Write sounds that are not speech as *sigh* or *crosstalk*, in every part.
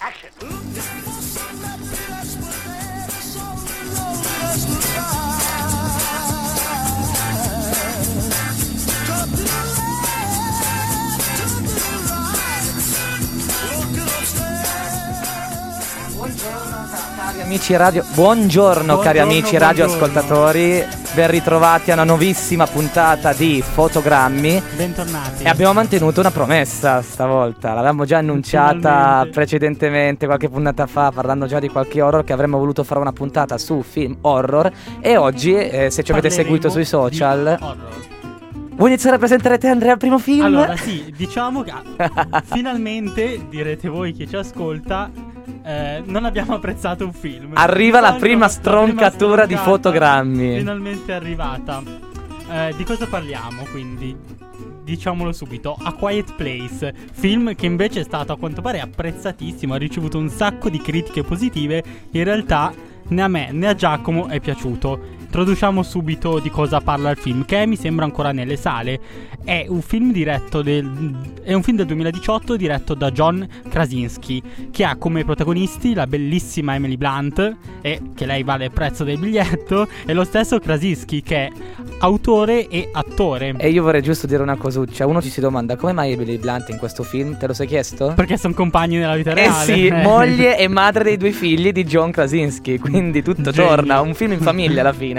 Cari amici radio, buongiorno, cari Buongiorno, amici radioascoltatori. Ben ritrovati a una nuovissima puntata di Fotogrammi Bentornati. e abbiamo mantenuto una promessa stavolta, l'avevamo già annunciata Finalmente. precedentemente qualche puntata fa parlando già di qualche horror che avremmo voluto fare una puntata su film horror e oggi eh, se ci avete seguito sui social horror. vuoi iniziare a presentare te Andrea il primo film? Allora, sì, diciamo che *laughs* finalmente, direte voi che ci ascolta, eh, non abbiamo apprezzato un film. Arriva la prima stroncatura di fotogrammi. Finalmente arrivata. Eh, di cosa parliamo quindi? Diciamolo subito, A Quiet Place, film che invece è stato a quanto pare apprezzatissimo, ha ricevuto un sacco di critiche positive, in realtà né a me né a Giacomo è piaciuto. Introduciamo subito di cosa parla il film, che mi sembra ancora nelle sale. È un film diretto del. È un film del 2018 diretto da John Krasinski, che ha come protagonisti la bellissima Emily Blunt, e che lei vale il prezzo del biglietto, e lo stesso Krasinski, che è autore e attore. E io vorrei giusto dire una cosuccia. Uno ci si domanda come mai Emily Blunt in questo film? Te lo sei chiesto? Perché sono compagni nella vita Eh reale. sì, *laughs* moglie e madre dei due figli di John Krasinski. Quindi tutto Genio. torna. Un film in famiglia alla fine.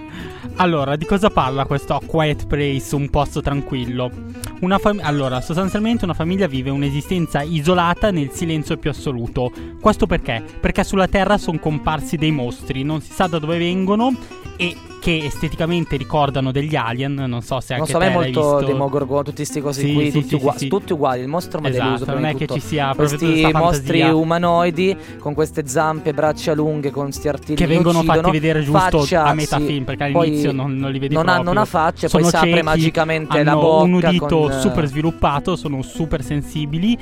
Allora, di cosa parla questo Quiet Place, un posto tranquillo? Una fam- allora, sostanzialmente una famiglia vive un'esistenza isolata nel silenzio più assoluto. Questo perché? Perché sulla Terra sono comparsi dei mostri, non si sa da dove vengono e che esteticamente ricordano degli alien, non so se Non anche so, a me te è l'hai molto. Demogorgon, tutti questi cosi Sì, qui, sì, tutti, sì, ugua- tutti uguali. Il mostro ma Esatto, deluso. non è di che tutto. ci sia proprio questi mostri umanoidi con queste zampe braccia lunghe con sti artigli che vengono fatti vedere giusto Faccia, a metà film perché Poi all'inizio non, non li vedi non proprio. hanno una faccia sono poi si apre magicamente la hanno bocca un udito con, super sviluppato sono super sensibili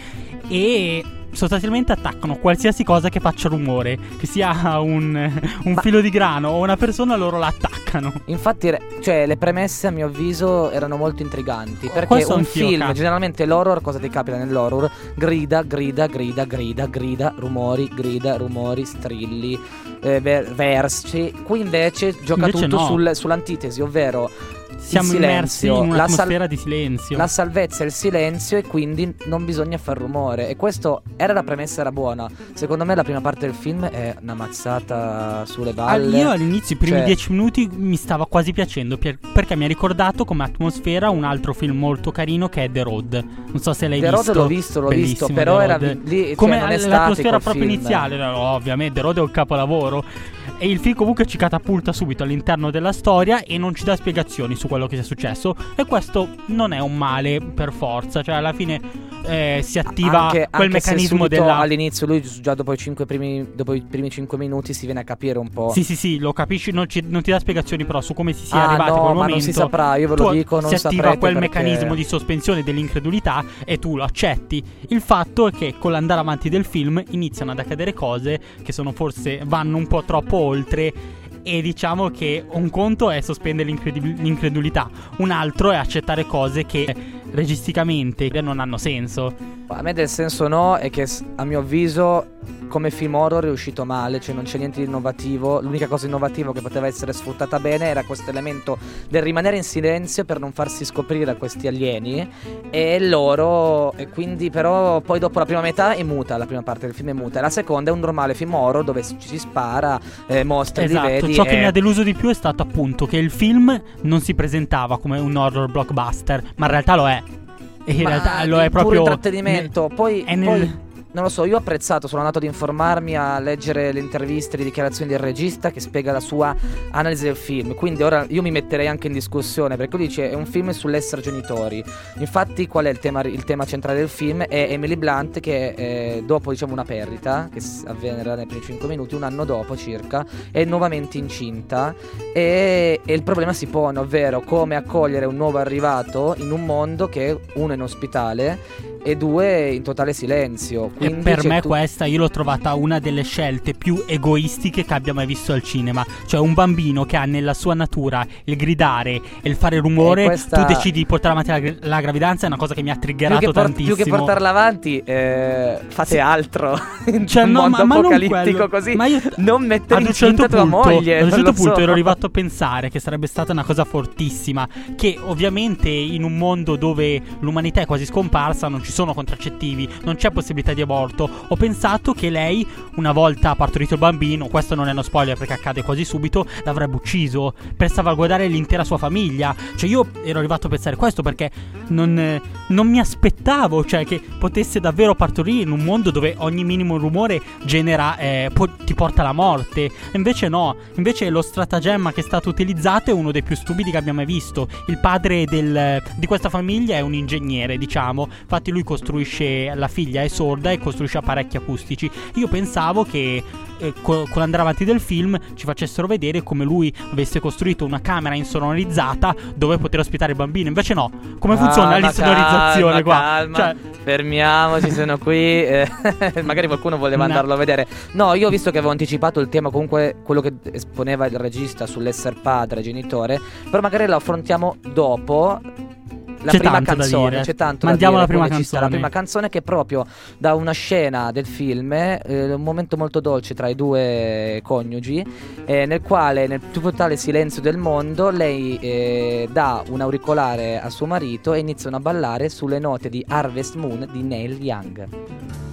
e sostanzialmente attaccano qualsiasi cosa che faccia rumore che sia un, un Ma- filo di grano o una persona loro la attaccano Infatti, cioè, le premesse a mio avviso erano molto intriganti. Perché un film, cazzo. generalmente l'horror, cosa ti capita nell'horror? Grida, grida, grida, grida, grida, rumori, grida, rumori, strilli, eh, ver- versi. Qui invece gioca Invece tutto no. sul- sull'antitesi, ovvero siamo immersi in la sal- un'atmosfera di silenzio la salvezza e il silenzio e quindi non bisogna far rumore. E questo era la premessa, era buona. Secondo me la prima parte del film è una mazzata sulle Ah, balle. Io all'inizio, i primi Cioè- dieci minuti, mi stava quasi piacendo per- perché mi ha ricordato come atmosfera un altro film molto carino che è The Road. Non so se l'hai The visto. Road l'ho visto, l'ho Bellissimo, visto, però The era lì, cioè, come è l'atmosfera proprio il film. iniziale, no, ovviamente The Road è un capolavoro. E il film comunque ci catapulta subito all'interno della storia e non ci dà spiegazioni su quello che sia successo. E questo non è un male per forza, cioè alla fine eh, si attiva anche, quel anche meccanismo della... all'inizio lui già dopo i, cinque primi, dopo i primi 5 minuti si viene a capire un po'. Sì, sì, sì, lo capisci, non, ci- non ti dà spiegazioni però su come si sia ah, arrivati a no, quel ma momento. non si saprà, io ve lo tu- dico, non si attiva quel perché- meccanismo di sospensione dell'incredulità e tu lo accetti. Il fatto è che con l'andare avanti del film iniziano ad accadere cose che sono forse vanno un po' troppo oltre. E diciamo che un conto è sospendere l'incredi- l'incredulità, un altro è accettare cose che registicamente non hanno senso. A me del senso no, è che a mio avviso come film horror è uscito male, cioè non c'è niente di innovativo. L'unica cosa innovativa che poteva essere sfruttata bene era questo elemento del rimanere in silenzio per non farsi scoprire da questi alieni e loro e quindi però poi dopo la prima metà è muta, la prima parte del film è muta e la seconda è un normale film horror dove ci si spara, eh, mostri, Esatto, vedi ciò che e- mi ha deluso di più è stato appunto che il film non si presentava come un horror blockbuster, ma in realtà lo è. In realtà lo è puro proprio intrattenimento. poi, è nel- poi, non lo so, io ho apprezzato, sono andato ad informarmi, a leggere le interviste, le dichiarazioni del regista che spiega la sua analisi del film. Quindi ora io mi metterei anche in discussione perché lui dice è un film sull'essere genitori. Infatti qual è il tema, il tema centrale del film? È Emily Blunt che eh, dopo diciamo una perdita che avverrà nei primi 5 minuti, un anno dopo circa, è nuovamente incinta e, e il problema si pone, ovvero come accogliere un nuovo arrivato in un mondo che uno è in ospitale e due in totale silenzio. E per me tu- questa io l'ho trovata una delle scelte più egoistiche che abbia mai visto al cinema. Cioè un bambino che ha nella sua natura il gridare e il fare rumore, questa- tu decidi di portare avanti la, gra- la gravidanza, è una cosa che mi ha più triggerato che, por- tantissimo. più che portarla avanti, eh, fate altro. *laughs* In Cioè, un no, mondo ma, ma non apocalittico quello. così. Ma io non mettere incinta certo tua punto, moglie. ad un certo punto so. ero arrivato a pensare che sarebbe stata una cosa fortissima. Che ovviamente in un mondo dove l'umanità è quasi scomparsa, non ci sono contraccettivi, non c'è possibilità di aborto. Ho pensato che lei, una volta partorito il bambino, questo non è uno spoiler perché accade quasi subito, l'avrebbe ucciso per salvaguardare l'intera sua famiglia. Cioè, io ero arrivato a pensare questo perché non, non mi aspettavo, cioè, che potesse davvero partorire in un mondo dove ogni minimo rumore genera, eh, ti porta alla morte. Invece no, invece lo stratagemma che è stato utilizzato è uno dei più stupidi che abbia mai visto. Il padre del- di questa famiglia è un ingegnere, diciamo. Infatti lui costruisce, la figlia è sorda e costruisce apparecchi acustici. Io pensavo che eh, co- con l'andare avanti del film ci facessero vedere come lui avesse costruito una camera insonorizzata dove poter ospitare il bambino. Invece no, come funziona Calma, l'insonorizzazione calma, qua? calma. Cioè, Fermiamoci, sono qui. *laughs* eh, *laughs* magari qualcuno voleva No. andarlo a vedere. No, io ho visto che avevo anticipato il tema, comunque quello che esponeva il regista sull'essere padre, genitore. Però magari lo affrontiamo dopo. La C'è prima canzone, c'è tanto Mandiamo da la dire, prima come ci sta La canzone. prima canzone che proprio da una scena del film, eh, un momento molto dolce tra i due coniugi, eh, nel quale nel più totale silenzio del mondo lei eh, dà un auricolare a suo marito e iniziano a ballare sulle note di Harvest Moon di Neil Young.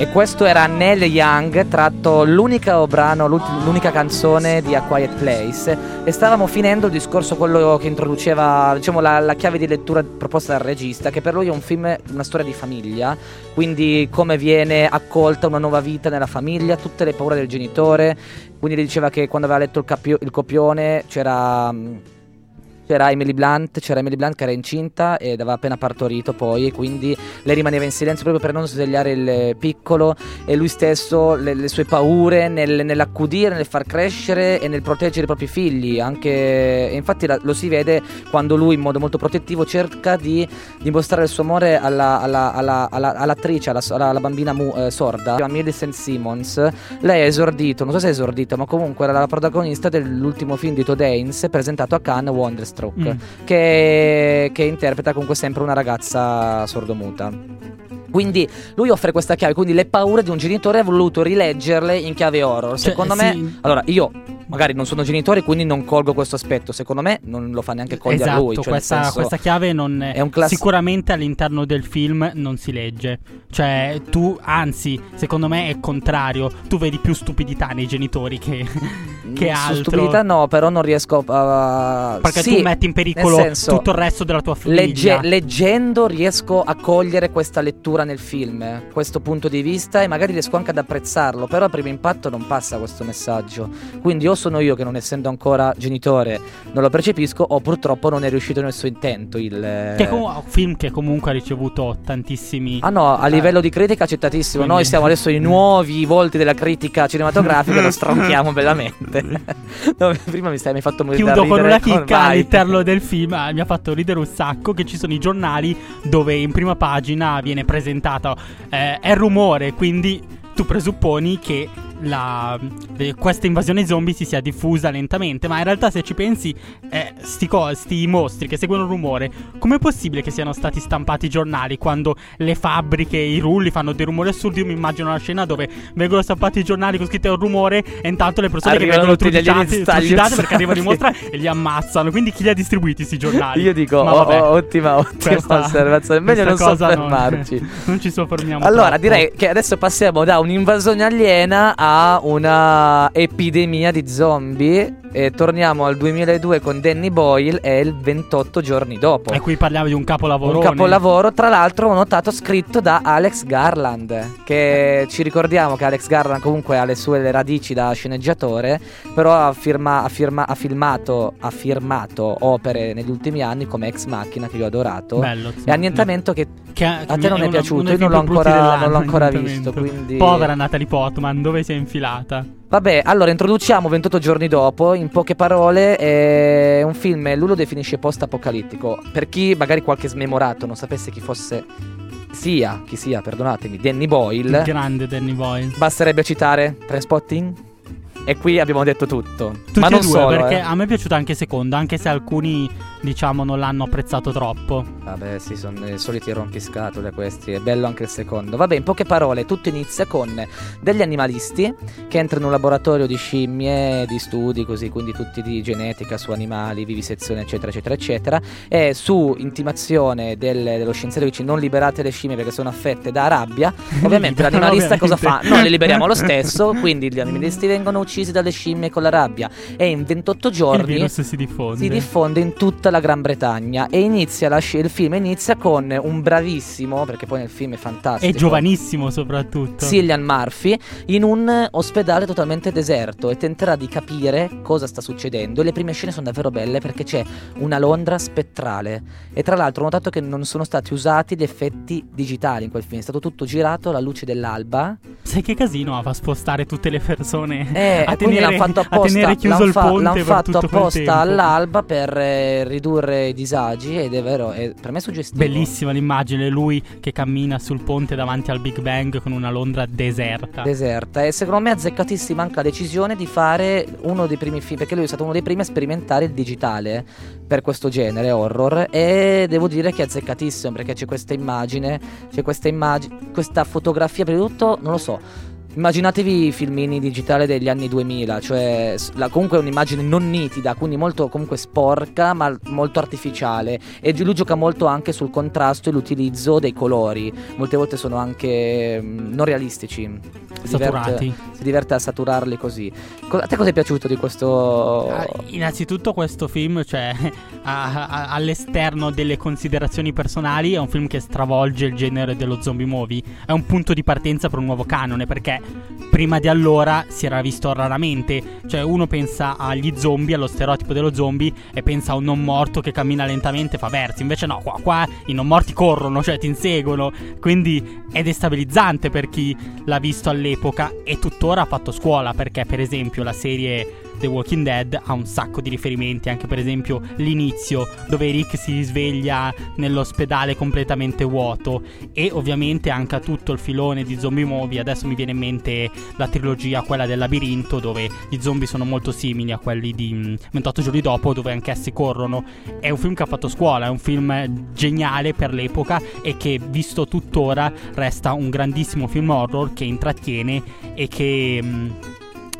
E questo era Neil Young, tratto l'unico brano, l'unica canzone di A Quiet Place. E stavamo finendo il discorso, quello che introduceva, diciamo, la, la chiave di lettura proposta dal regista, che per lui è un film, una storia di famiglia. Quindi come viene accolta una nuova vita nella famiglia, tutte le paure del genitore. Quindi diceva che quando aveva letto il, capio- il copione c'era. C'era Emily Blunt, c'era Emily Blunt che era incinta ed aveva appena partorito poi e quindi lei rimaneva in silenzio proprio per non svegliare il piccolo e lui stesso le, le sue paure nel- nell'accudire, nel far crescere e nel proteggere i propri figli. Anche infatti la- lo si vede quando lui in modo molto protettivo cerca di dimostrare il suo amore alla- alla- alla- alla- all'attrice, alla, bambina mu- eh, sorda, Millicent Simmons lei ha esordito, non so se è esordito ma comunque era la protagonista dell'ultimo film di Todd presentato a Cannes Wonderstruck Mm. che, che interpreta comunque sempre una ragazza sordomuta. Quindi lui offre questa chiave, quindi le paure di un genitore ha voluto rileggerle in chiave horror. Cioè, Secondo sì. me, allora io magari non sono genitore, quindi non colgo questo aspetto. Secondo me non lo fa neanche cogliere Esatto, lui. Cioè, questa, senso- questa chiave non è un class- sicuramente all'interno del film non si legge. Cioè, tu, anzi, secondo me è contrario. Tu vedi più stupidità nei genitori che, che Mm, Su altro. stupidità no, però non riesco a... Perché sì, tu metti in pericolo senso, tutto il resto della tua famiglia. Legge- leggendo riesco a cogliere questa lettura nel film, questo punto di vista e magari riesco anche ad apprezzarlo, però a primo impatto non passa questo messaggio. Quindi o sono io che non essendo ancora genitore non lo percepisco o purtroppo non è riuscito nel suo intento il... Che è comu- un film che comunque ha ricevuto tantissimi. Ah no, a Eh, livello di critica accettatissimo. quindi- Noi siamo adesso i nuovi volti della critica cinematografica lo stronchiamo *laughs* bellamente. No, prima mi stai mi hai fatto morire Chiudo con una *laughs* chicca Vai. all'interno del film. ah, mi ha fatto ridere un sacco che ci sono i giornali dove in prima pagina viene presentato eh, è rumore, quindi tu presupponi che la- eh, questa invasione zombie si sia diffusa lentamente, ma in realtà se ci pensi, eh, sti, co- sti mostri che seguono il rumore, com'è possibile che siano stati stampati i giornali quando le fabbriche, i rulli fanno dei rumori assurdi? Io mi immagino una scena dove vengono stampati i giornali con scritto il rumore e intanto le persone Arrivano che vengono trucidate, perché arrivano *laughs* in mostra e li ammazzano. Quindi chi li ha distribuiti questi giornali? Io dico, Ma oh, vabbè, oh, ottima, ottima questa- osservazione. Meglio non soffermarci. Non, *laughs* non ci soffermiamo. Allora, troppo. direi che adesso passiamo da un'invasione aliena a una epidemia di zombie. E torniamo al 2002 con Danny Boyle e il 28 giorni dopo. E qui parliamo di un capolavoro. Un capolavoro, tra l'altro, ho notato scritto da Alex Garland. Che ci ricordiamo che Alex Garland comunque ha le sue radici da sceneggiatore, però ha, firma- ha firma- ha filmato, ha firmato opere negli ultimi anni come Ex Machina, che io ho adorato. Bello. E annientamento che Che, a te non è uno- piaciuto, io non l'ho ancora- non l'ho ancora visto, quindi- Povera Natalie Portman, dove si è infilata? Vabbè, allora introduciamo 28 giorni dopo, in poche parole, è un film, lui lo definisce post-apocalittico. Per chi magari qualche smemorato non sapesse chi fosse, sia, chi sia, perdonatemi, Danny Il Boyle, grande Danny Boyle. basterebbe citare Trainspotting E qui abbiamo detto tutto. Tutti Ma non due, solo. perché eh. a me è piaciuto anche il secondo, anche se alcuni, diciamo, non l'hanno apprezzato troppo. Vabbè, sì, sono i soliti rompiscatole questi. È bello anche il secondo. Vabbè, in poche parole, tutto inizia con degli animalisti che entrano in un laboratorio di scimmie, di studi, così, quindi tutti di genetica su animali, vivisezione, eccetera, eccetera, eccetera. E su intimazione del- dello scienziato che dice non liberate le scimmie perché sono affette da rabbia, *laughs* ovviamente l'animalista cosa fa? Noi le liberiamo lo stesso, quindi gli animalisti vengono uccisi dalle scimmie con la rabbia. E in 28 Il giorni virus si diffonde. si diffonde in tutta la Gran Bretagna e inizia la il film inizia con un bravissimo, perché poi nel film è fantastico. È giovanissimo soprattutto. Cillian Murphy in un ospedale totalmente deserto e tenterà di capire cosa sta succedendo. E le prime scene sono davvero belle perché c'è una Londra spettrale. E tra l'altro ho notato che non sono stati usati gli effetti digitali in quel film, è stato tutto girato alla luce dell'alba. Sai che casino fa spostare tutte le persone Eh, a quindi tenere, l'hanno fatto a apposta, tenere chiuso il ponte l'hanno fatto apposta all'alba per eh, ridurre i disagi ed è vero, è per me è suggestivo. Bellissima l'immagine, lui che cammina sul ponte davanti al Big Bang con una Londra deserta. deserta e secondo me azzeccatissima anche la decisione di fare uno dei primi film perché lui è stato uno dei primi a sperimentare il digitale per questo genere horror e devo dire che è azzeccatissimo perché c'è questa immagine c'è questa immagine questa fotografia per tutto non lo so Immaginatevi i filmini digitali degli anni 2000, cioè la- comunque è un'immagine non nitida, quindi molto comunque sporca, ma molto artificiale. E lui gioca molto anche sul contrasto e l'utilizzo dei colori. Molte volte sono anche mm, non realistici. Si diverte- Saturati. si diverte a saturarli così. Co- a te cosa è piaciuto di questo? Ah, innanzitutto questo film, cioè *laughs* a- a- all'esterno delle considerazioni personali, è un film che stravolge il genere dello zombie movie. È un punto di partenza per un nuovo canone, perché prima di allora si era visto raramente. Cioè uno pensa agli zombie, allo stereotipo dello zombie, e pensa a un non morto che cammina lentamente e fa versi. Invece no, qua, qua i non morti corrono, cioè ti inseguono. Quindi è destabilizzante per chi l'ha visto all'epoca e tuttora ha fatto scuola, perché per esempio la serie The Walking Dead ha un sacco di riferimenti, anche per esempio l'inizio dove Rick si sveglia nell'ospedale completamente vuoto e ovviamente anche a tutto il filone di zombie movie, adesso mi viene in mente la trilogia, quella del labirinto, dove gli zombie sono molto simili a quelli di mm, 28 giorni dopo, dove anch'essi corrono. È un film che ha fatto scuola, è un film geniale per l'epoca e che visto tuttora resta un grandissimo film horror che intrattiene e che... mm,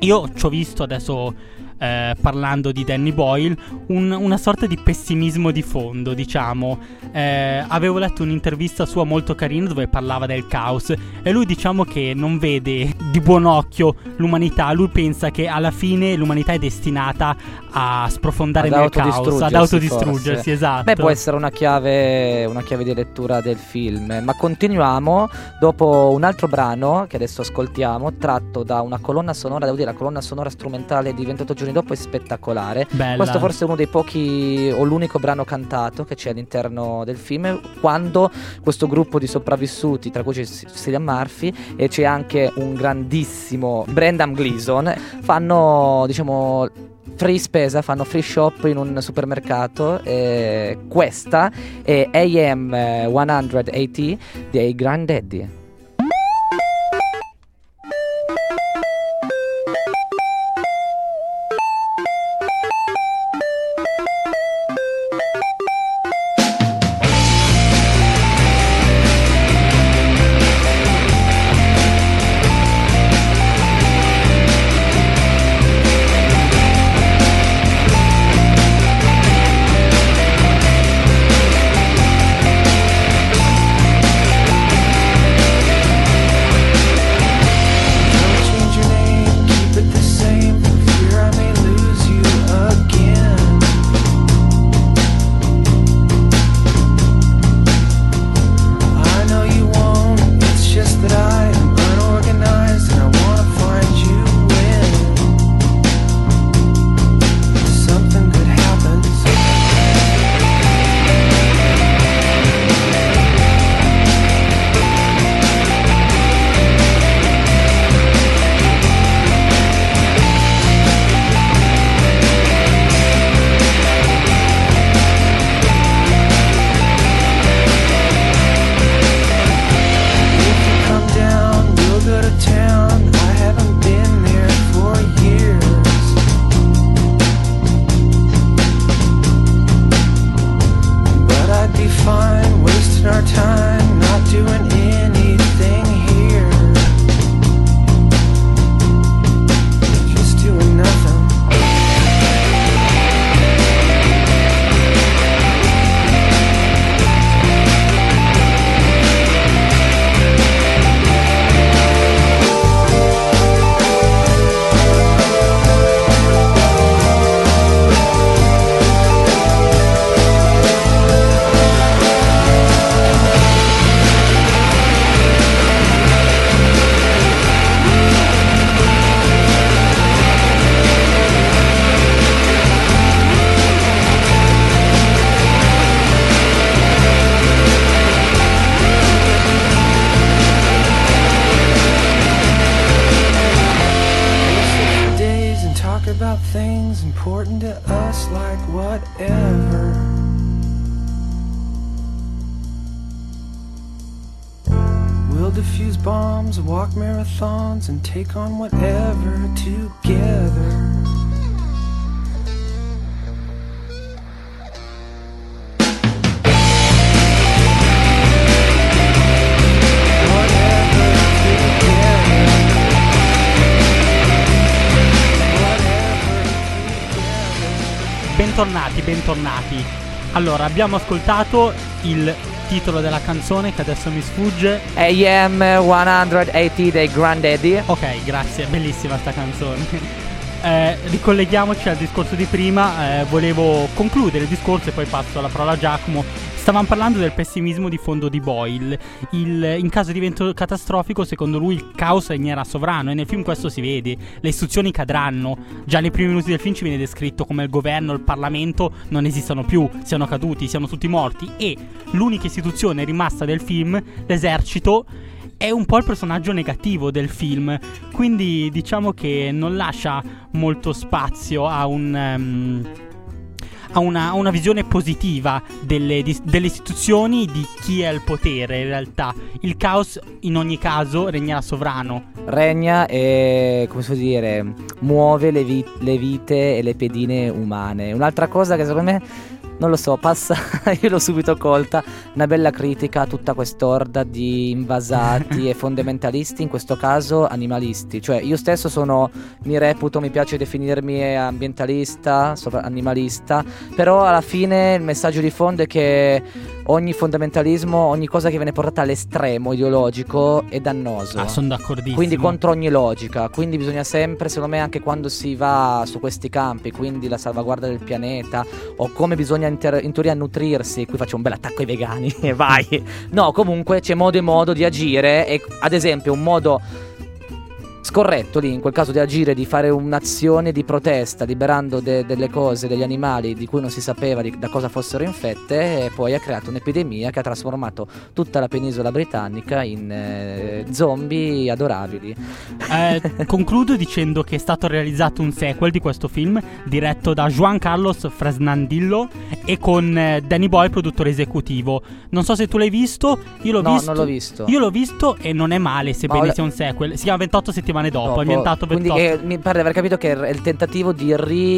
io ci ho visto adesso eh, parlando di Danny Boyle un- una sorta di pessimismo di fondo, diciamo. Eh, avevo letto un'intervista sua molto carina dove parlava del caos e lui diciamo che non vede di buon occhio l'umanità, lui pensa che alla fine l'umanità è destinata a sprofondare Ad nel caos, ad autodistruggersi, forse. esatto. Beh, può essere una chiave, una chiave di lettura del film. Ma continuiamo dopo un altro brano che adesso ascoltiamo, tratto da una colonna sonora, devo dire, la colonna sonora strumentale di 28 giorni dopo è spettacolare. Bella. Questo forse è uno dei pochi o l'unico brano cantato che c'è all'interno del film quando questo gruppo di sopravvissuti tra cui c'è Cillian Murphy e c'è anche un grandissimo Brendan Gleeson fanno diciamo free spesa, fanno free shop in un supermercato e questa è AM 180 dei Granddaddy take on whatever together. Bentornati, bentornati. Allora, abbiamo ascoltato il titolo della canzone che adesso mi sfugge. AM 180 dei Granddaddy. Ok, grazie, bellissima sta canzone. *laughs* Eh, ricolleghiamoci al discorso di prima, eh, volevo concludere il discorso e poi passo la parola a Giacomo. Stavamo parlando del pessimismo di fondo di Boyle. Il- in caso di evento catastrofico, secondo lui il caos regnerà sovrano e nel film questo si vede. Le istituzioni cadranno. Già nei primi minuti del film ci viene descritto come il governo il Parlamento non esistano più, siano caduti, siano tutti morti e l'unica istituzione rimasta del film, l'esercito, è un po' il personaggio negativo del film, quindi diciamo che non lascia molto spazio a un... ehm, a una, una visione positiva delle, dis- delle istituzioni, di chi è al potere in realtà. Il caos in ogni caso regnerà sovrano. Regna e, come si può dire, muove le, vi- le vite e le pedine umane. Un'altra cosa che secondo me, non lo so, passa, *laughs* io l'ho subito colta, una bella critica a tutta quest'orda di invasati e *laughs* fondamentalisti, in questo caso animalisti. Cioè io stesso sono, mi reputo, mi piace definirmi ambientalista, animalista, però alla fine il messaggio di fondo è che ogni fondamentalismo, ogni cosa che viene portata all'estremo ideologico è dannoso. Ah, sono d'accordissimo. Quindi contro ogni logica, quindi bisogna sempre, secondo me, anche quando si va su questi campi, quindi la salvaguardia del pianeta o come bisogna inter- in teoria nutrirsi, qui faccio un bel attacco ai vegani *laughs* vai. No, comunque c'è modo e modo di agire e ad esempio un modo scorretto lì in quel caso di agire, di fare un'azione di protesta liberando de- delle cose, degli animali di cui non si sapeva di- da cosa fossero infette e poi ha creato un'epidemia che ha trasformato tutta la penisola britannica in eh, zombie adorabili. Eh, *laughs* concludo dicendo che è stato realizzato un sequel di questo film diretto da Juan Carlos Fresnandillo e con eh, Danny Boy produttore esecutivo. Non so se tu l'hai visto, io l'ho no, visto. non l'ho visto. Io l'ho visto e non è male, sebbene ora- sia un sequel. Si chiama 28 settimane dopo, Dopo. ambientato Quindi 28. eh, mi pare di aver capito che è il tentativo di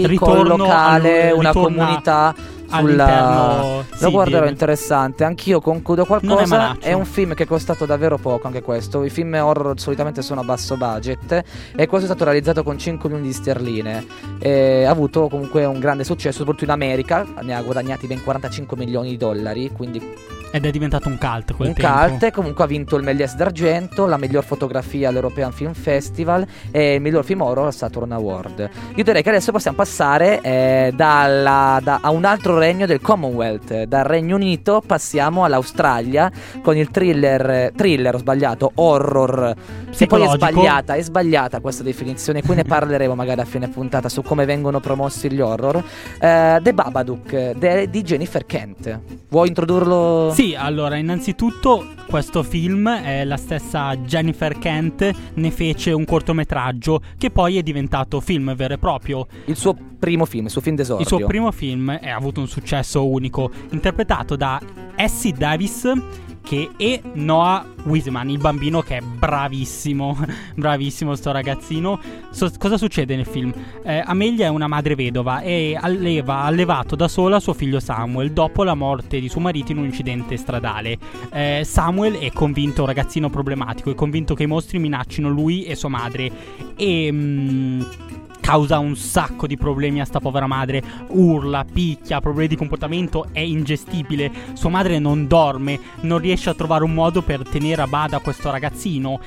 ricollocare al- una comunità sulla... sì, Lo guarderò di- interessante. Anch'io concludo è qualcosa. malaccio. È un film che è costato davvero poco anche questo. I film horror solitamente sono a basso budget. E questo è stato realizzato con 5 milioni di sterline. E ha avuto comunque un grande successo, soprattutto in America. Ne ha guadagnati ben 45 milioni di dollari. Quindi Ed è diventato un cult quel un tempo. cult e comunque ha vinto il Méliès d'argento, la miglior fotografia all'European Film Festival e il miglior film oro al Saturn Award. Io direi che adesso possiamo passare eh, dalla- da- a un altro regno del Commonwealth. Dal Regno Unito passiamo all'Australia con il thriller, thriller ho sbagliato, horror. Che poi è sbagliata, è sbagliata questa definizione. Qui ne parleremo magari a fine puntata su come vengono promossi gli horror. Eh, The Babadook de- di Jennifer Kent. Vuoi introdurlo? Sì, allora, innanzitutto questo film, eh, la stessa Jennifer Kent ne fece un cortometraggio che poi è diventato film vero e proprio. Il suo primo film, il suo film d'esordio. Il suo primo film ha avuto un successo unico, interpretato da Essie Davis che e Noah Wiseman, il bambino che è bravissimo, *laughs* bravissimo sto ragazzino. So- cosa succede nel film? Eh, Amelia è una madre vedova e alleva, ha allevato da sola suo figlio Samuel dopo la morte di suo marito in un incidente stradale. Eh, Samuel è convinto, un ragazzino problematico, è convinto che i mostri minaccino lui e sua madre e... mm, causa un sacco di problemi a sta povera madre. Urla, picchia, problemi di comportamento, è ingestibile. Sua madre non dorme, non riesce a trovare un modo per tenere a bada questo ragazzino.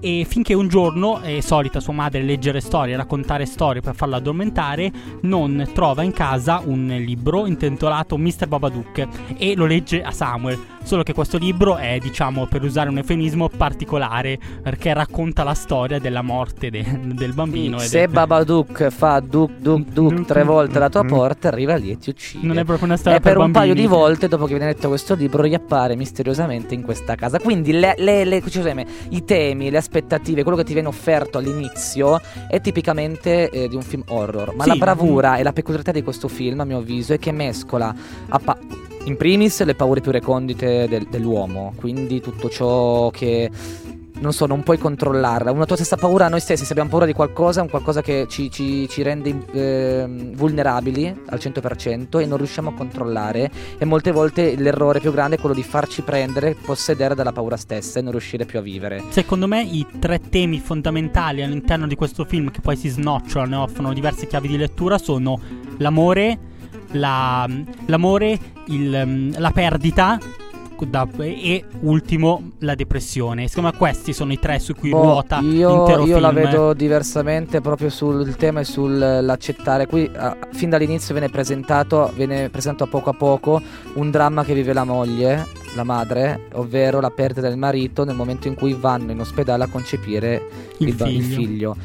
E finché un giorno, è solita sua madre leggere storie, raccontare storie per farla addormentare, non trova in casa un libro intitolato Mr. Babadook e lo legge a Samuel. Solo che questo libro è, diciamo, per usare un eufemismo, particolare perché racconta la storia della morte de- del bambino. ed Se è- Babadook fa duk duk duk tre volte alla tua porta, arriva lì e ti uccide. non è proprio una storia E per un paio di volte, dopo che viene letto questo libro, riappare misteriosamente in questa casa. Quindi le, le- le- scusami, i temi, le aspettative, quello che ti viene offerto all'inizio è tipicamente eh, di un film horror. Ma Sì. la bravura e la peculiarità di questo film, a mio avviso, è che mescola a pa- in primis le paure più recondite del- dell'uomo. Quindi tutto ciò che non so, non puoi controllarla. Una tua stessa paura a noi stessi, se abbiamo paura di qualcosa, è un qualcosa che ci, ci- ci rende ehm, vulnerabili al 100% e non riusciamo a controllare. E molte volte l'errore più grande è quello di farci prendere, possedere dalla paura stessa e non riuscire più a vivere. Secondo me i tre temi fondamentali all'interno di questo film che poi si snocciolano e offrono diverse chiavi di lettura sono l'amore, la- l'amore, il- la perdita da- e ultimo la depressione. Secondo me questi sono i tre su cui Boh, ruota io, l'intero io film. la vedo diversamente proprio sul tema e sull'accettare. Qui ah, fin dall'inizio viene presentato, viene presentato poco a poco un dramma che vive la moglie, la madre, ovvero la perdita del marito nel momento in cui vanno in ospedale a concepire Il ba- figlio. figlio.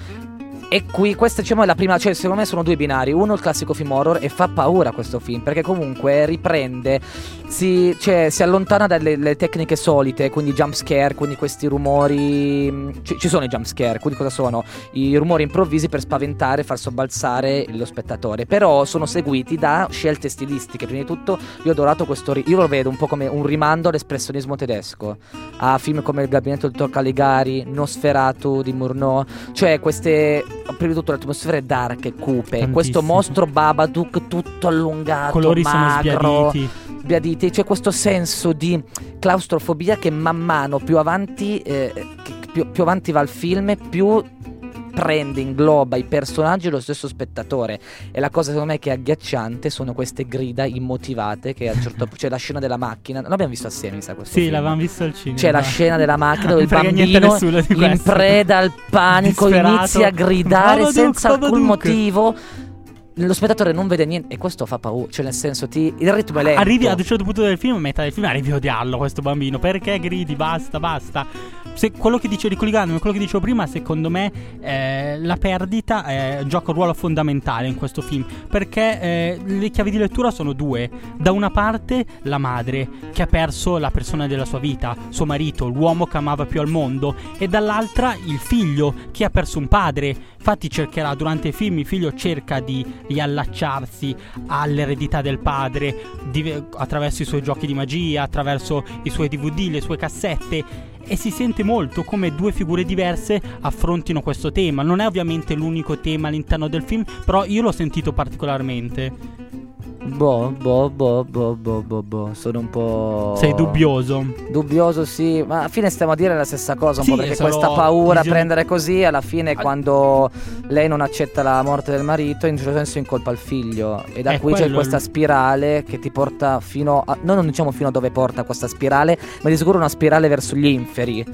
E qui questa diciamo è la prima, cioè secondo me sono due binari, uno il classico film horror e fa paura questo film perché comunque riprende, si, cioè, si allontana dalle le tecniche solite, quindi jump scare, quindi questi rumori, mh, ci, ci sono i jump scare, quindi cosa sono? I rumori improvvisi per spaventare, far sobbalzare lo spettatore, però sono seguiti da scelte stilistiche, prima di tutto io ho adorato questo, io lo vedo un po' come un rimando all'espressionismo tedesco, a film come Il gabinetto del dottor Caligari, Nosferatu di Murnau, cioè queste prima di tutto l'atmosfera è dark e cupe Tantissimo. questo mostro Babadook tutto allungato colori magro sbiaditi. sbiaditi c'è questo senso di claustrofobia che man mano più avanti eh, più, più avanti va il film più prende, ingloba i personaggi e lo stesso spettatore e la cosa secondo me che è agghiacciante sono queste grida immotivate che a un certo punto c'è la scena della macchina l'abbiamo visto assieme mi sa questo Sì, film. l'avevamo visto al cinema. C'è la scena della macchina dove il bambino in preda al panico Disperato. inizia a gridare Babadook, senza alcun Babadook. motivo. Lo spettatore non vede niente e questo fa paura, cioè nel senso ti il ritmo è lento. Arrivi ad un certo punto del film, a metà del film, arrivi a odiarlo questo bambino. Perché gridi? Basta, basta. Se quello che dicevo, ricollegandomi a quello che dicevo prima, secondo me eh, la perdita eh, gioca un ruolo fondamentale in questo film. Perché eh, le chiavi di lettura sono due. Da una parte la madre che ha perso la persona della sua vita, suo marito, l'uomo che amava più al mondo, e dall'altra il figlio che ha perso un padre. Infatti cercherà durante il film, il figlio cerca di riallacciarsi all'eredità del padre di- attraverso i suoi giochi di magia, attraverso i suoi DVD, le sue cassette. E si sente molto come due figure diverse affrontino questo tema. Non è ovviamente l'unico tema all'interno del film, però io l'ho sentito particolarmente. Boh, boh, boh, boh, boh, boh, boh. Sono un po'. Sei dubbioso. Dubbioso, sì. Ma alla fine stiamo a dire la stessa cosa. Un Sì, po' perché questa paura a prendere così, alla fine, Ah. quando lei non accetta la morte del marito, in un certo senso incolpa il figlio. E da È qui c'è questa spirale che ti porta fino a. Noi non diciamo fino a dove porta questa spirale, ma di sicuro una spirale verso gli inferi.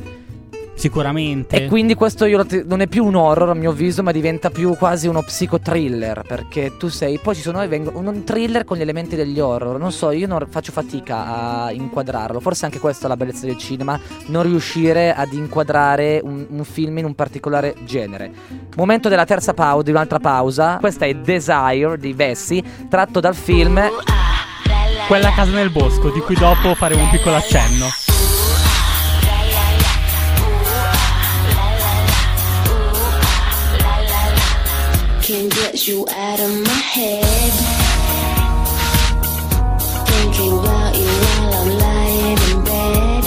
Sicuramente. E quindi questo te- non è più un horror a mio avviso, ma diventa più quasi uno psicotriller. Perché tu sei. Poi ci sono vengo- un thriller con gli elementi degli horror. Non so, io non faccio fatica a inquadrarlo. Forse anche questa è la bellezza del cinema. Non riuscire ad inquadrare un, un film in un particolare genere. Momento della terza pausa, di un'altra pausa. Questa è Desire di Bessie, tratto dal film. Quella casa nel bosco, di cui dopo faremo un piccolo accenno. Can't get you out of my head. Thinking about you while I'm lying in bed.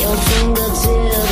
Your fingertips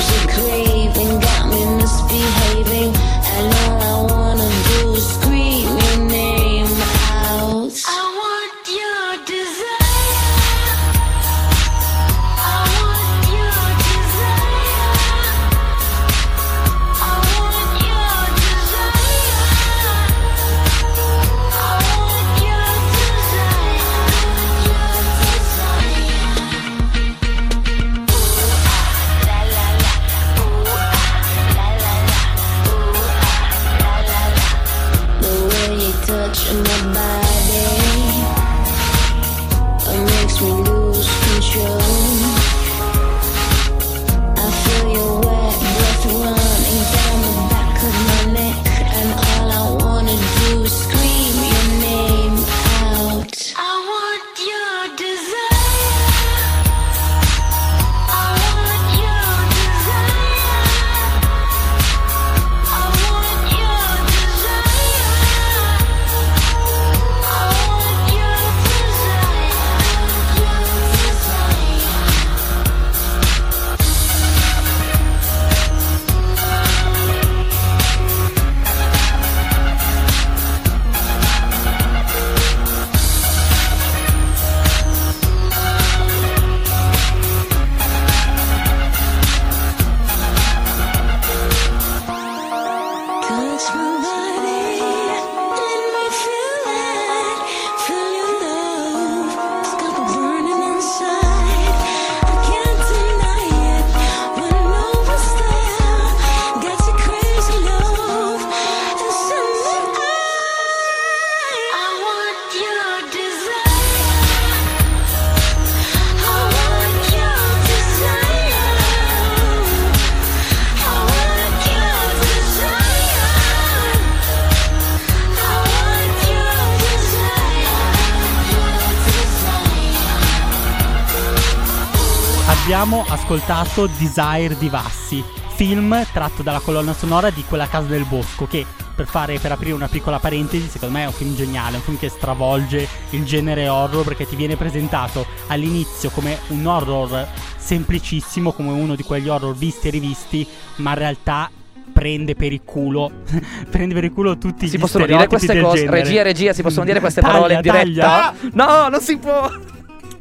ascoltato Desire di Vassi, film tratto dalla colonna sonora di Quella casa del bosco, che per, fare, per aprire una piccola parentesi, secondo me è un film geniale, un film che stravolge il genere horror perché ti viene presentato all'inizio come un horror semplicissimo, come uno di quegli horror visti e rivisti, ma in realtà prende per il culo *laughs* prende per il culo tutti Si gli possono dire queste cose? genere. Regia, regia, si possono dire queste Taglia, parole in diretta? taglia. No, non si può.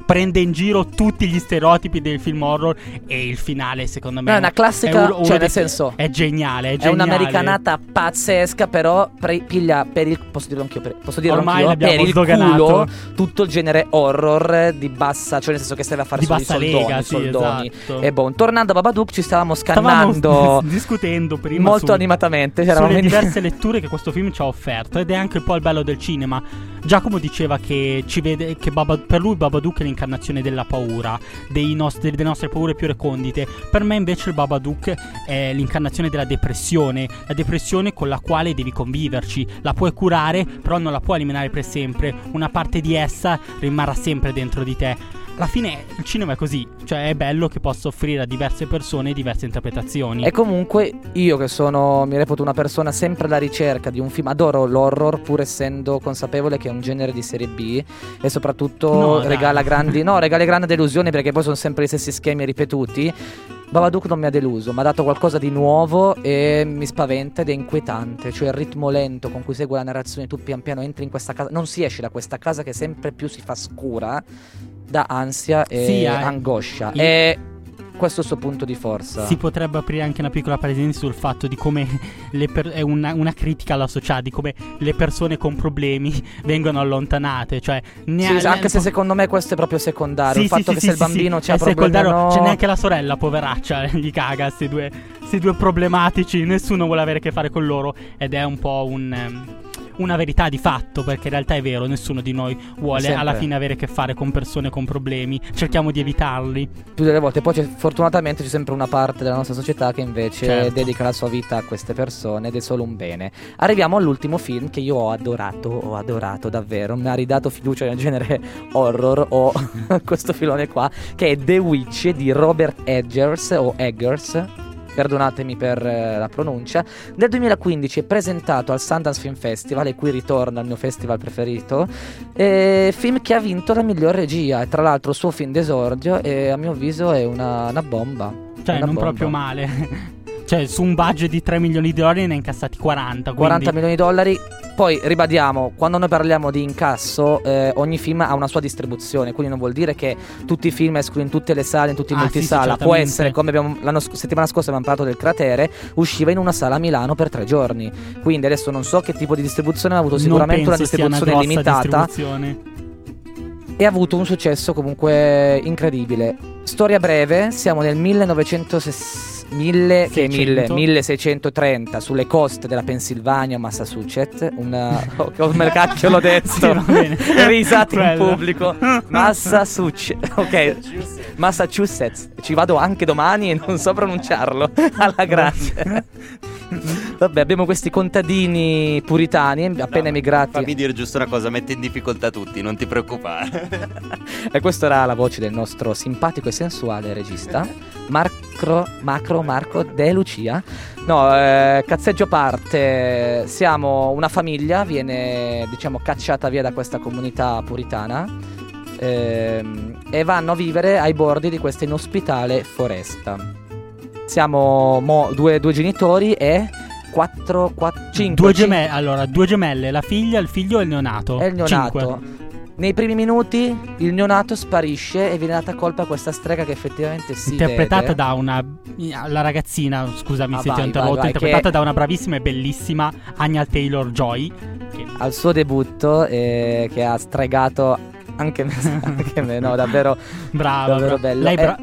Prende in giro tutti gli stereotipi del film horror e il finale secondo me No, è una classica, uno cioè, nel senso- è geniale è, È geniale. un'americanata pazzesca, però pre- piglia per il. Posso dirlo anch'io? Per, posso dirlo Ormai anch'io? Per il culo tutto il genere horror di bassa, cioè nel senso che serve a fare di solo i bassa soldoni, lega sì soldoni. esatto E boh, tornando a Babadook ci stavamo stavamo scannando discutendo prima molto su- animatamente. C'eravamo sulle diverse *laughs* letture che questo film ci ha offerto ed è anche un po' il bello del cinema. Giacomo diceva che ci vede che Baba- per lui Babadook è l'incarnazione della paura, nostri- delle nostre paure più recondite. Per me invece il Babadook è l'incarnazione della depressione, la depressione con la quale devi conviverci. La puoi curare, però non la puoi eliminare per sempre. Una parte di essa rimarrà sempre dentro di te. Alla fine il cinema è così, cioè è bello che possa offrire a diverse persone diverse interpretazioni. E comunque io che sono, mi reputo una persona sempre alla ricerca di un film, adoro l'horror pur essendo consapevole che è un genere di serie B e soprattutto No, regala grandi, *laughs* no, regala grandi delusioni perché poi sono sempre gli stessi schemi ripetuti. Babadook non mi ha deluso, mi ha dato qualcosa di nuovo e mi spaventa ed è inquietante, cioè il ritmo lento con cui segue la narrazione, tu pian piano entri in questa casa, non si esce da questa casa che sempre più si fa scura, da ansia e Sì, eh. angoscia. I- E questo è il suo punto di forza. Si potrebbe aprire anche una piccola parentesi sul fatto di come per- è una, una critica alla società, di come le persone con problemi *laughs* vengono allontanate. Cioè, ne Sì, ha- anche se secondo me questo è proprio secondario. Sì, il fatto sì, che sì, se il bambino sì, c'ha è problemi no- C'è neanche la sorella, poveraccia, *laughs* gli caga sti due, due problematici. Nessuno vuole avere a che fare con loro. Ed è un po' un. ehm, una verità di fatto, perché in realtà è vero, nessuno di noi vuole Sempre. alla fine avere a che fare con persone con problemi. Cerchiamo di evitarli. più delle volte. Poi fortunatamente c'è sempre una parte della nostra società che invece Certo. dedica la sua vita a queste persone ed è solo un bene. Arriviamo all'ultimo film che io ho adorato, ho adorato davvero. Mi ha ridato fiducia nel genere horror o *laughs* questo filone qua, che è The Witch di Robert Eggers o Eggers. Perdonatemi per eh, la pronuncia. Nel 2015 è presentato al Sundance Film Festival, e qui ritorna al mio festival preferito. eh, film che ha vinto la miglior regia. E tra l'altro, il suo film d'esordio, e a mio avviso, è una, una bomba. Cioè, Una non bomba. proprio male. Cioè, su un budget di 3 milioni di dollari ne ha incassati 40. 40 quindi- milioni di dollari. Poi ribadiamo, quando noi parliamo di incasso, eh, ogni film ha una sua distribuzione, quindi non vuol dire che tutti i film escono in tutte le sale, in tutti i Ah, sì, sì, multisala. Può essere, come abbiamo sc- settimana scorsa abbiamo parlato del cratere, usciva in una sala a Milano per tre giorni. Quindi adesso non so che tipo di distribuzione ha avuto, sicuramente una distribuzione grossa limitata. distribuzione. E ha avuto un successo comunque incredibile. Storia breve, siamo nel 1960 mille, che è mille- 600. 1630 sulle coste della Pennsylvania, Massachusetts. Una, oh, come cacchio l'ho detto? Sì. *laughs* Risate in pubblico. Massachusetts. Ok, Massachusetts. Ci vado anche domani e non so pronunciarlo. *laughs* Alla grande. *laughs* Vabbè, abbiamo questi contadini puritani appena No, emigrati. Fammi dire giusto una cosa, mette in difficoltà tutti, non ti preoccupare. *laughs* E questa era la voce del nostro simpatico e sensuale regista, Marco, Macro Marco De Lucia. No, eh, cazzeggio a parte, siamo una famiglia, viene diciamo cacciata via da questa comunità puritana ehm, e vanno a vivere ai bordi di questa inospitale foresta. Siamo mo- due, due genitori e quattro, quattro, cinque. Due cin- gemelle, allora, due gemelle, la figlia, il figlio e il neonato. è il neonato. Cinque. Nei primi minuti il neonato sparisce e viene data colpa a questa strega che effettivamente si interpretata vede. da una la ragazzina, scusami Ah, se ti vai, ho interrotto, vai, vai, interpretata da una bravissima e bellissima Anya Taylor-Joy che al suo debutto eh, che ha stregato anche me, *laughs* anche me no, davvero brava, Davvero brava. bello. Lei Eh,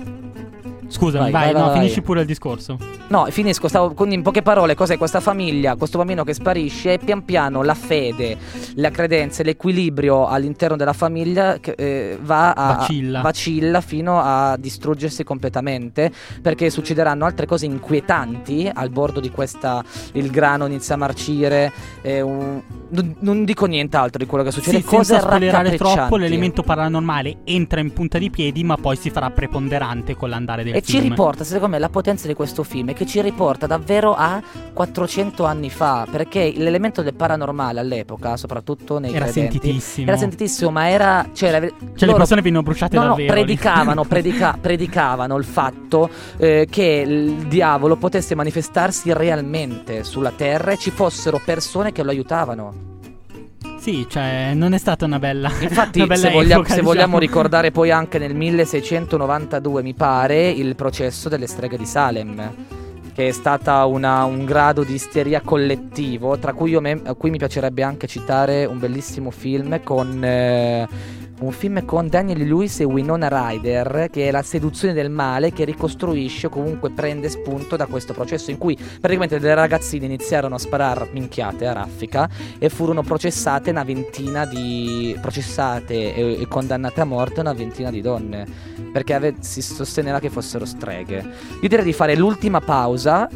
Scusami, Vai, vai, vai, no, vai, finisci pure il discorso. No, finisco, stavo, quindi in poche parole, cos'è questa famiglia, questo bambino che sparisce e pian piano la fede, la credenza l'equilibrio all'interno della famiglia che, eh, va a, Vacilla. vacilla fino a distruggersi completamente perché succederanno altre cose inquietanti al bordo di questa, il grano inizia a marcire, eh, un- non, non dico nient'altro di quello che succede, Sì, cose senza troppo, l'elemento paranormale entra in punta di piedi, ma poi si farà preponderante con l'andare del E ci riporta, secondo me, la potenza di questo film è che ci riporta davvero a 400 anni fa, perché l'elemento del paranormale all'epoca, soprattutto nei Era credenti, sentitissimo. era sentitissimo, ma era... Cioè, la- Cioè, le persone vengono bruciate No, no, davvero. lì. predicavano, predica- *laughs* predicavano il fatto eh, che il diavolo potesse manifestarsi realmente sulla terra e ci fossero persone che lo aiutavano. Sì, cioè, non è stata una bella. *laughs* Infatti, una bella se, vogliamo, epoca, se vogliamo diciamo. ricordare poi anche nel 1692, mi pare, il processo delle streghe di Salem. Che è stata una- un grado di isteria collettivo, tra cui io me- a cui mi piacerebbe anche citare un bellissimo film con. eh, un film con Daniel Lewis e Winona Ryder, che è La seduzione del male, che ricostruisce o comunque prende spunto da questo processo in cui praticamente delle ragazzine iniziarono a sparare minchiate a raffica e furono processate una ventina di processate e, e condannate a morte una ventina di donne perché ave- si sosteneva che fossero streghe. Io direi di fare l'ultima pausa.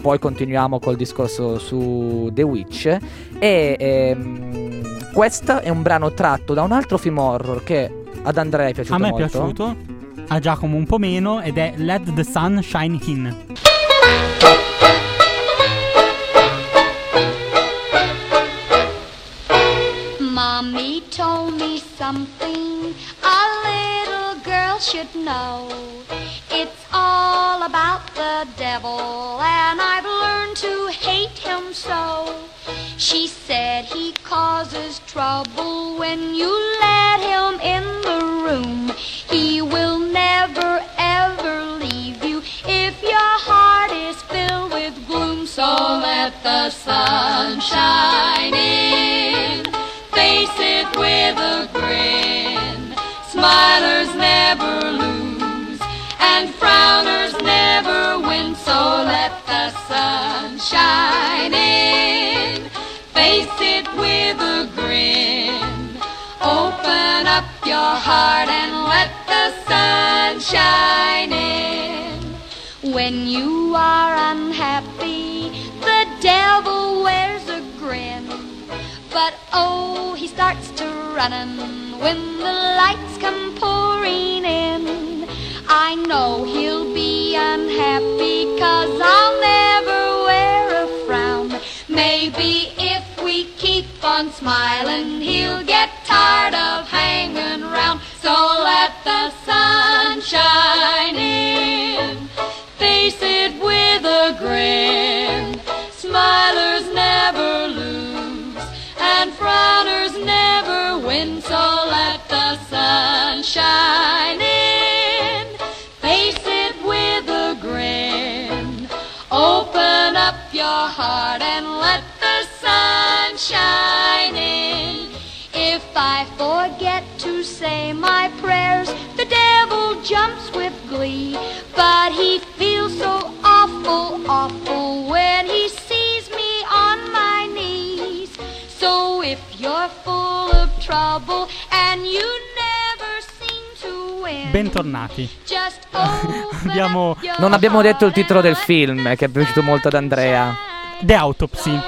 Poi continuiamo col discorso su The Witch. E ehm, questo è un brano tratto da un altro film horror che ad Andrea è piaciuto A me è molto. piaciuto, a Giacomo un po' meno, ed è Let the Sun Shine In. Mommy told me something a little girl should know. It's about the devil, and I've learned to hate him so. She said he causes trouble when you let him in the room. He will never ever leave you if your heart is filled with gloom. So let the sun shine in. Face it with a grin. Smilers it with a grin. Open up your heart and let the sun shine in. When you are unhappy, the devil wears a grin. But oh, he starts to running when the lights come pouring in. I know he'll be unhappy cause I'll smiling, he'll get tired of hanging around. So let the sun shine in. Face it with a grin. Smilers never lose, and frowners never win. So let the sun shine in. Face it with a grin. Open up your heart trouble and you never seem to win, Bentornati. just *laughs* Abbiamo- Non abbiamo detto il titolo del film, let che è piaciuto molto ad Andrea. The Autopsy.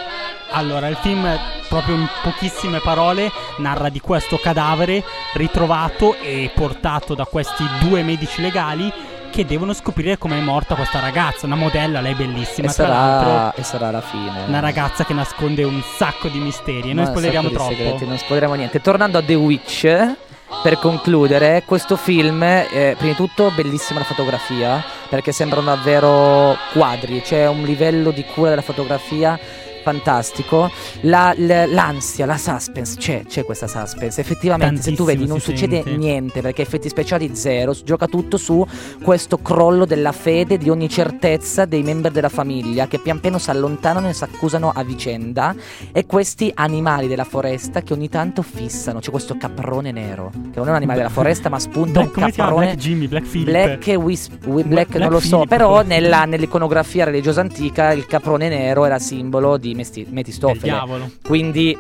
Allora, il film, proprio in pochissime parole, narra di questo cadavere ritrovato e portato da questi due medici legali che devono scoprire come è morta questa ragazza, una modella, lei bellissima, E sarà, e sarà la fine. Una ragazza che nasconde un sacco di misteri e noi spoileriamo troppo. segreti, non spoileriamo niente. Tornando a The Witch, per concludere, questo film, è, prima di tutto, bellissima la fotografia, perché sembrano davvero quadri, c'è un livello di cura della fotografia fantastico. La- l'ansia, la suspense, c'è, c'è questa suspense. Effettivamente, se tu Tantissimo vedi, non si succede sente. niente perché effetti speciali zero. s- Gioca tutto su questo crollo della fede, di ogni certezza dei membri della famiglia che pian piano si allontanano e si accusano a vicenda. E questi animali della foresta che ogni tanto fissano. C'è questo caprone nero, che non è un animale della foresta, ma spunta Black- un si caprone. Black Jimmy, Black Philip. Black, e Whis- Black, Black non lo so, Phillip, però nella- nell'iconografia religiosa antica il caprone nero era simbolo di Mesti- Metistofele. diavolo. Quindi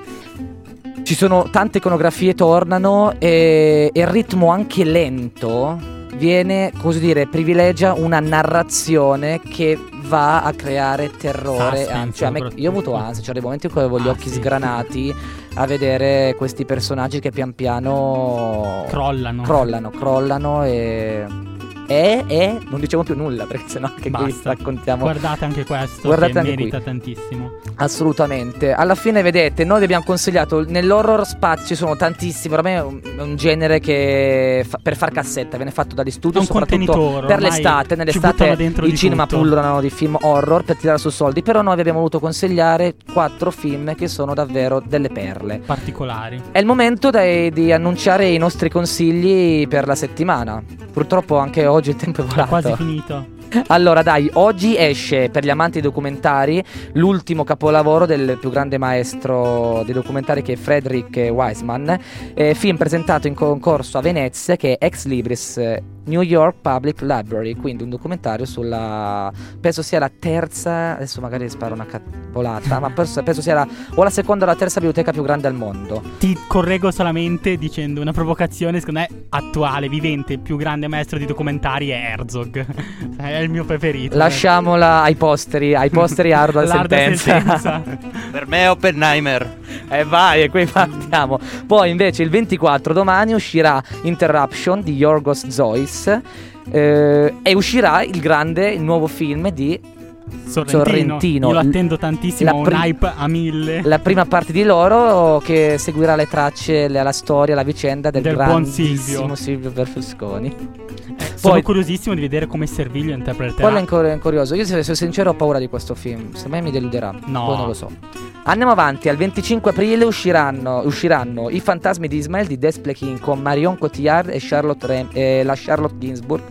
ci sono tante iconografie tornano e, e il ritmo anche lento viene, così dire, privilegia una narrazione che va a creare terrore. Anzi, cioè, me- io ho avuto ansia, c'erano dei momenti in cui avevo gli Ah, occhi sì. sgranati a vedere questi personaggi che pian piano Crollano. crollano, crollano e... E, e non diciamo più nulla *laughs* perché sennò anche qui Basta. raccontiamo Guardate anche questo Guardate che anche merita qui. tantissimo. Assolutamente. Alla fine, vedete, noi vi abbiamo consigliato nell'horror spazio ci sono tantissimi. Ormai è un, un genere che fa- per far cassetta viene fatto dagli studi, soprattutto per l'estate. Nell'estate i cinema tutto. pullulano di film horror per tirare su soldi. Però noi vi abbiamo voluto consigliare quattro film che sono davvero delle perle. particolari. È il momento dai- di annunciare i nostri consigli per la settimana. Purtroppo anche oggi il tempo è È volato. quasi finito. Allora, dai, oggi esce per gli amanti dei documentari l'ultimo capolavoro del più grande maestro dei documentari che è Frederick Wiseman, eh, film presentato in concorso a Venezia che è Ex Libris New York Public Library, quindi un documentario sulla penso sia la terza, adesso magari sparo una cappolata, ma penso, penso sia la o la seconda o la terza biblioteca più grande al mondo. Ti correggo solamente dicendo una provocazione, secondo me attuale, vivente, il più grande maestro di documentari è Herzog. *laughs* è il mio preferito. Lasciamola ai posteri, ai posteri *laughs* ardua sentenza. sentenza. *laughs* Per me è Oppenheimer. E vai, e qui partiamo. Poi invece il 24 domani uscirà Interruption di Yorgos Zois. Eh, e uscirà il grande, il nuovo film di Sorrentino. Sorrentino. Io attendo tantissimo, ho un pri- hype a mille. la prima parte di loro che seguirà le tracce, la, la storia, la vicenda del, Del buon grandissimo Silvio. Silvio Berlusconi. Eh, sono curiosissimo di vedere come Servilio interpreterà. Quello è ancora è curioso. Io, se sono sincero, ho paura di questo film. Secondo me mi deluderà. No. Poi non lo so. Andiamo avanti. Al 25 aprile usciranno, usciranno I fantasmi di Ismael di Desplechin con Marion Cotillard e, Charlotte Rem- e la Charlotte Ginsburg.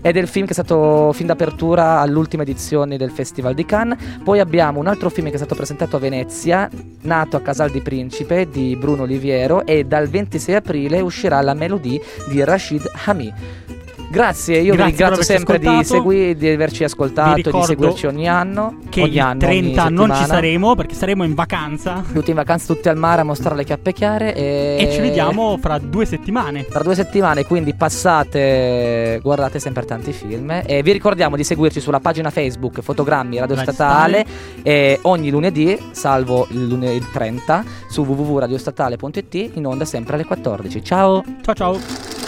Ed è il film che è stato fin d'apertura all'ultima edizione del Festival di Cannes. Poi abbiamo un altro film che è stato presentato a Venezia, nato a Casal di Principe di Bruno Oliviero. E dal 26 aprile uscirà La Melodie di Rashid Hami. Grazie, io Grazie vi ringrazio sempre di, segui- di averci ascoltato, di ricordo seguirci ogni anno. Che ogni anno, ogni 30 non ci saremo perché saremo in vacanza. Tutti in vacanza, tutti al mare a mostrare le chiappe chiare. E, E ci vediamo fra due settimane. tra due settimane. Quindi passate, guardate sempre tanti film. E vi ricordiamo di seguirci sulla pagina Facebook Fotogrammi Radio Radio Statale. E ogni lunedì, salvo il, lune- il 30, su www.radiostatale.it in onda sempre alle 14. Ciao! Ciao ciao.